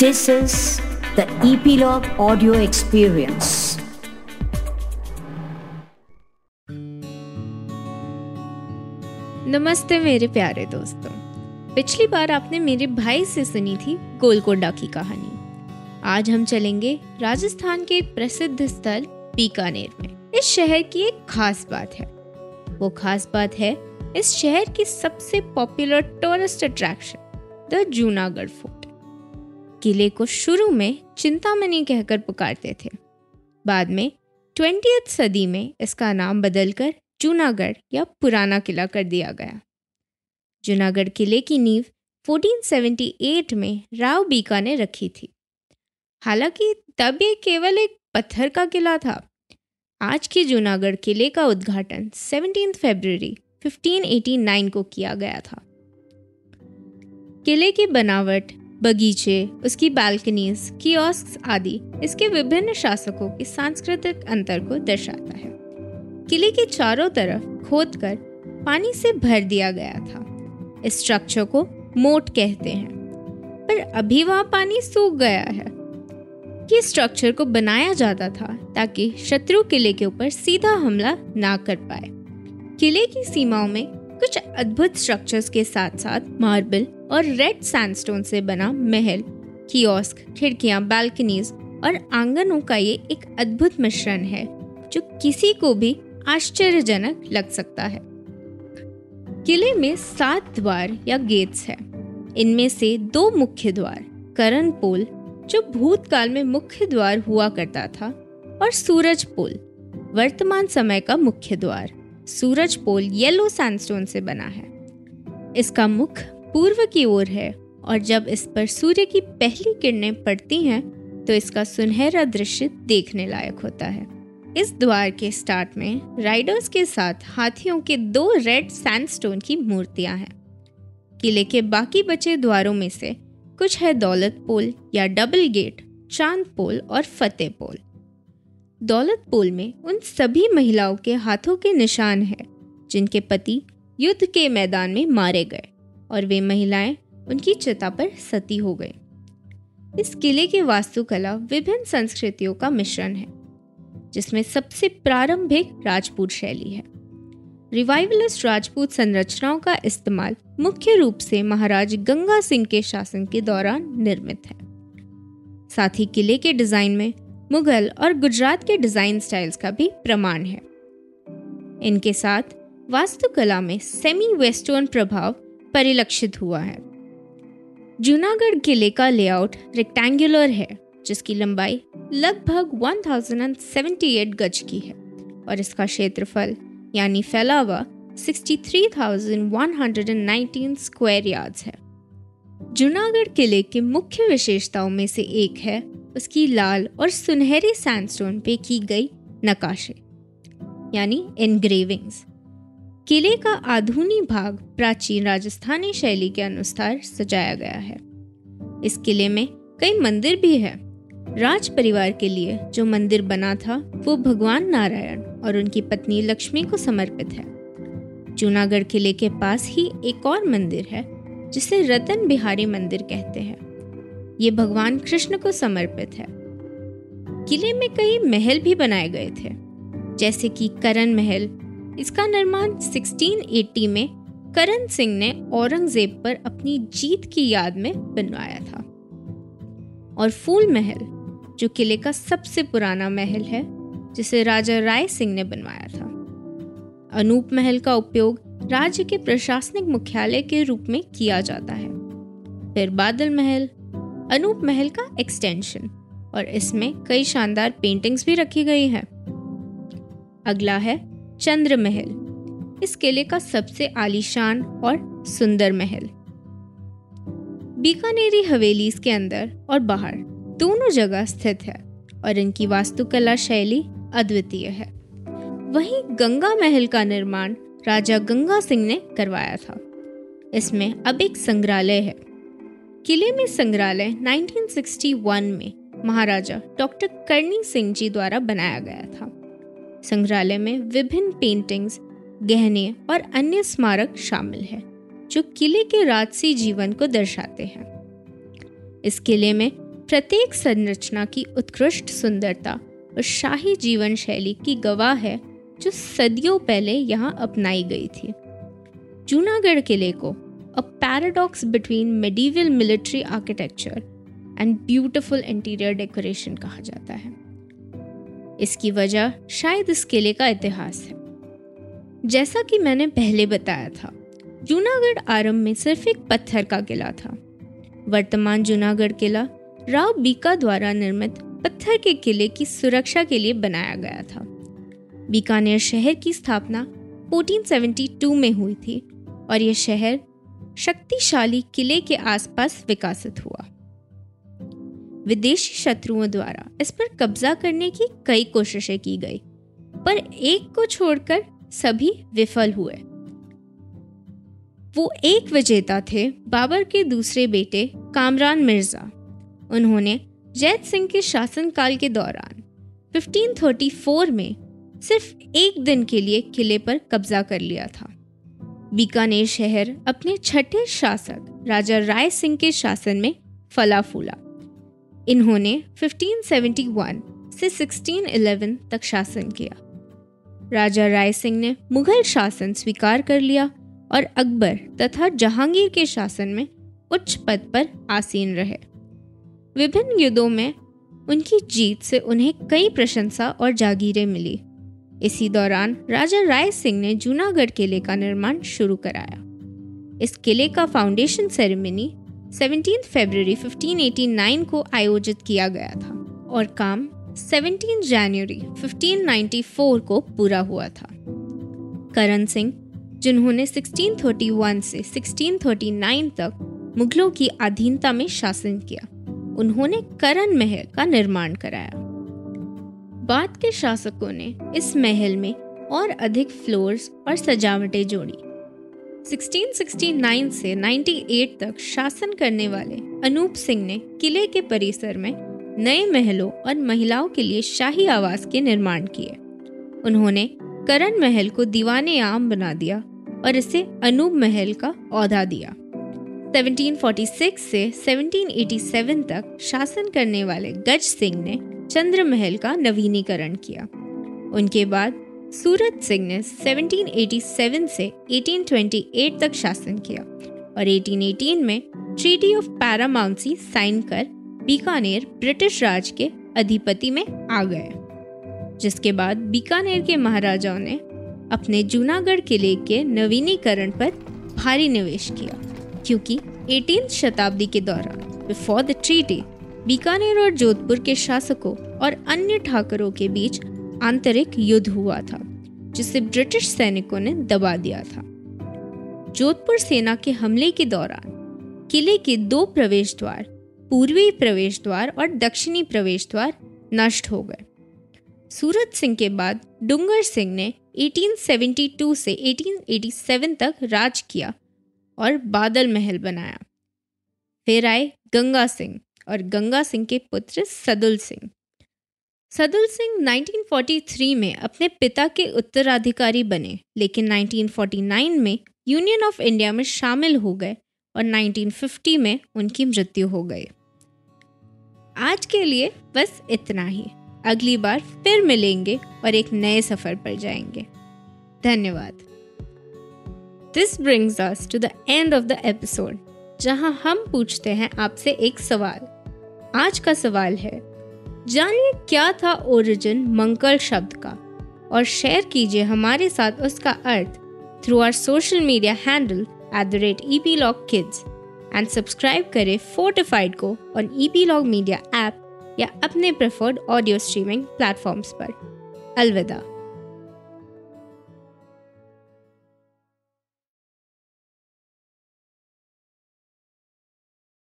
This is the Epilogue Audio Experience. नमस्ते मेरे प्यारे दोस्तों। पिछली बार आपने मेरे भाई से सुनी थी गोलकोंडा की कहानी। आज हम चलेंगे राजस्थान के एक प्रसिद्ध स्थल बीकानेर में। इस शहर की एक खास बात है। वो खास बात है, इस शहर की सबसे popular tourist attraction the Junagarh fort किले को शुरू में चिंतामणि कहकर पुकारते थे। बाद में ट्वेंटी सदी में इसका नाम बदलकर जूनागढ़ या पुराना किला कर दिया गया। जूनागढ़ किले की नींव 1478 में राव बीका ने रखी थी। हालाँकि तब ये केवल एक पत्थर का किला था। आज के जूनागढ़ किले का उद्घाटन 17 फरवरी 1589 को किया गया था। किले की बनावट बगीचे, उसकी बालकनीज कियोस्क आदि इसके विभिन्न शासकों के सांस्कृतिक अंतर को दर्शाता है। किले के चारों तरफ़ खोदकर पानी से भर दिया गया था। इस स्ट्रक्चर को मोट कहते हैं। पर अभी वहाँ पानी सूख गया है। कि स्ट्रक्चर को बनाया जाता था ताकि शत्रु किले के ऊपर सीधा हमला ना कर पाए। किले की सीमाओं में कुछ अद्भुत स्ट्रक्चर्स के साथ साथ मार्बल और रेड सैंडस्टोन से बना महल कियोस्क खिड़कियाँ बालकनीज और आंगनों का ये एक अद्भुत मिश्रण है, जो किसी को भी आश्चर्यजनक लग सकता है। किले में सात द्वार या गेट्स हैं। इनमें से दो मुख्य द्वार, करण पोल, जो भूतकाल में मुख्य द्वार हुआ करता था, और सूरज पोल, वर्तमान समय का मुख्य द्वार। सूरज पोल येलो सैंडस्टोन से बना है। इसका मुख पूर्व की ओर है और जब इस पर सूर्य की पहली किरणें पड़ती हैं तो इसका सुनहरा दृश्य देखने लायक होता है। इस द्वार के स्टार्ट में राइडर्स के साथ हाथियों के दो रेड सैंडस्टोन की मूर्तियाँ हैं। किले के बाकी बचे द्वारों में से कुछ है दौलत पोल या डबल गेट, चाँद पोल और फतेह पोल। दौलत पोल में उन सभी महिलाओं के हाथों के निशान हैं, जिनके पति युद्ध के मैदान में मारे गए। और वे महिलाएँ उनकी चिता पर सती हो गई। इस किले की वास्तुकला विभिन्न संस्कृतियों का मिश्रण है, जिसमें सबसे प्रारंभिक राजपूत शैली है। रिवाइवलिस्ट राजपूत संरचनाओं का इस्तेमाल मुख्य रूप से महाराज गंगा सिंह के शासन के दौरान निर्मित है। साथ ही किले के डिज़ाइन में मुगल और गुजरात के डिज़ाइन स्टाइल्स का भी प्रमाण है। इनके साथ वास्तुकला में सेमी वेस्टर्न प्रभाव परिलक्षित हुआ है। जूनागढ़ किले का लेआउट रेक्टेंगुलर है जिसकी लंबाई लगभग 1078 गज की है और इसका क्षेत्रफल यानी फैलावा 63,119 स्क्वायर यार्ड्स है। जूनागढ़ किले के मुख्य विशेषताओं में से एक है उसकी लाल और सुनहरे सैंडस्टोन पे की गई नकाशे यानी एनग्रेविंग्स किले का आधुनिक भाग प्राचीन राजस्थानी शैली के अनुसार सजाया गया है। इस किले में कई मंदिर भी है। राज परिवार के लिए जो मंदिर बना था, वो भगवान नारायण और उनकी पत्नी लक्ष्मी को समर्पित है। जूनागढ़ किले के पास ही एक और मंदिर है, जिसे रतन बिहारी मंदिर कहते हैं। ये भगवान कृष्ण को समर्पित है। किले में कई महल भी बनाए गए थे, जैसे कि करण महल इसका निर्माण 1680 में करण सिंह ने औरंगज़ेब पर अपनी जीत की याद में बनवाया था। और फूल महल, जो किले का सबसे पुराना महल है, जिसे राजा राय सिंह ने बनवाया था। अनूप महल का उपयोग राज्य के प्रशासनिक मुख्यालय के रूप में किया जाता है। फिर बादल महल, अनूप महल का एक्सटेंशन और इसमें कई शानदार पेंटिंग्स भी रखी गई हैं। अगला है चंद्र महल इस किले का सबसे आलीशान और सुंदर महल। बीकानेरी हवेली इसके अंदर और बाहर दोनों जगह स्थित है और इनकी वास्तुकला शैली अद्वितीय है। वहीं गंगा महल का निर्माण राजा गंगा सिंह ने करवाया था। इसमें अब एक संग्रहालय है। किले में संग्रहालय 1961 में महाराजा डॉक्टर करनी सिंह जी द्वारा बनाया गया था। संग्रहालय में विभिन्न पेंटिंग्स गहने और अन्य स्मारक शामिल है, जो किले के राजसी जीवन को दर्शाते हैं। इस किले में प्रत्येक संरचना की उत्कृष्ट सुंदरता और शाही जीवन शैली की गवाह है, जो सदियों पहले यहाँ अपनाई गई थी। जूनागढ़ किले को a paradox between medieval military architecture and beautiful interior decoration कहा जाता है। इसकी वजह शायद इस किले का इतिहास है। जैसा कि मैंने पहले बताया था, जूनागढ़ आरंभ में सिर्फ़ एक पत्थर का किला था। वर्तमान जूनागढ़ किला राव बीका द्वारा निर्मित पत्थर के किले की सुरक्षा के लिए बनाया गया था। बीकानेर शहर की स्थापना 1472 में हुई थी और यह शहर शक्तिशाली किले के आसपास विकसित हुआ। विदेशी शत्रुओं द्वारा इस पर कब्जा करने की कई कोशिशें की गई, पर एक को छोड़कर सभी विफल हुए। वो एक विजेता थे, बाबर के दूसरे बेटे कामरान मिर्ज़ा। उन्होंने जैत सिंह के शासनकाल के दौरान 1534 में सिर्फ़ एक दिन के लिए किले पर कब्जा कर लिया था। बीकानेर शहर अपने छठे शासक राजा राय सिंह के शासन में फला फूला इन्होंने 1571 से 1611 तक शासन किया। राजा राय सिंह ने मुगल शासन स्वीकार कर लिया और अकबर तथा जहांगीर के शासन में उच्च पद पर आसीन रहे। विभिन्न युद्धों में उनकी जीत से उन्हें कई प्रशंसा और जागीरें मिली। इसी दौरान राजा राय सिंह ने जूनागढ़ किले का निर्माण शुरू कराया। इस किले का फाउंडेशन सेरेमनी 17 फरवरी 1589 को आयोजित किया गया था और काम 17 जनवरी 1594 को पूरा हुआ था। करण सिंह, जिन्होंने 1631 से 1639 तक मुगलों की अधीनता में शासन किया, उन्होंने करण महल का निर्माण कराया। बाद के शासकों ने इस महल में और अधिक फ्लोर्स और सजावटें जोड़ी। 1669 से 98 तक शासन करने वाले अनूप सिंह ने किले के परिसर में नए महलों और महिलाओं के लिए शाही आवास के निर्माण किए। उन्होंने करण महल को दीवाने आम बना दिया और इसे अनूप महल का औहदा दिया। 1746 से 1787 तक शासन करने वाले गज सिंह ने चंद्र महल का नवीनीकरण किया। उनके बाद सूरत सिंह ने 1787 से 1828 तक शासन किया और 1818 में ट्रीटी ऑफ़ पैरामाउंसी साइन कर बीकानेर ब्रिटिश राज के अधिपति में आ गए, जिसके बाद बीकानेर के महाराजाओं ने अपने जूनागढ़ किले के नवीनीकरण पर भारी निवेश किया, क्योंकि 18th शताब्दी के दौरान बिफोर द ट्रीटी बीकानेर और जोधपुर के शासकों और अन्य ठाकरों के बीच आंतरिक युद्ध हुआ था, जिसे ब्रिटिश सैनिकों ने दबा दिया था। जोधपुर सेना के हमले के दौरान, किले के दो प्रवेश द्वार पूर्वी प्रवेश द्वार और दक्षिणी प्रवेश द्वार नष्ट हो गए। सूरत सिंह के बाद डूंगर सिंह ने 1872 से 1887 तक राज किया और बादल महल बनाया। फिर आए गंगा सिंह और गंगा सिंह के पुत्र सदुल सिंह। सदुल सिंह 1943 में अपने पिता के उत्तराधिकारी बने, लेकिन 1949 में यूनियन ऑफ़ इंडिया में शामिल हो गए और 1950 में उनकी मृत्यु हो गई। आज के लिए बस इतना ही। अगली बार फिर मिलेंगे और एक नए सफ़र पर जाएँगे। धन्यवाद। This brings us to the end of the episode जहाँ हम पूछते हैं आपसे एक सवाल। आज का सवाल है जानिए क्या था ओरिजिन मंगल शब्द का। और शेयर कीजिए हमारे साथ उसका अर्थ through our social media handle at the rate Epilogue kids and subscribe करें फोर्टिफाइड को on E P log media app या अपने प्रेफर्ड ऑडियो स्ट्रीमिंग प्लेटफॉर्म्स पर। अलविदा।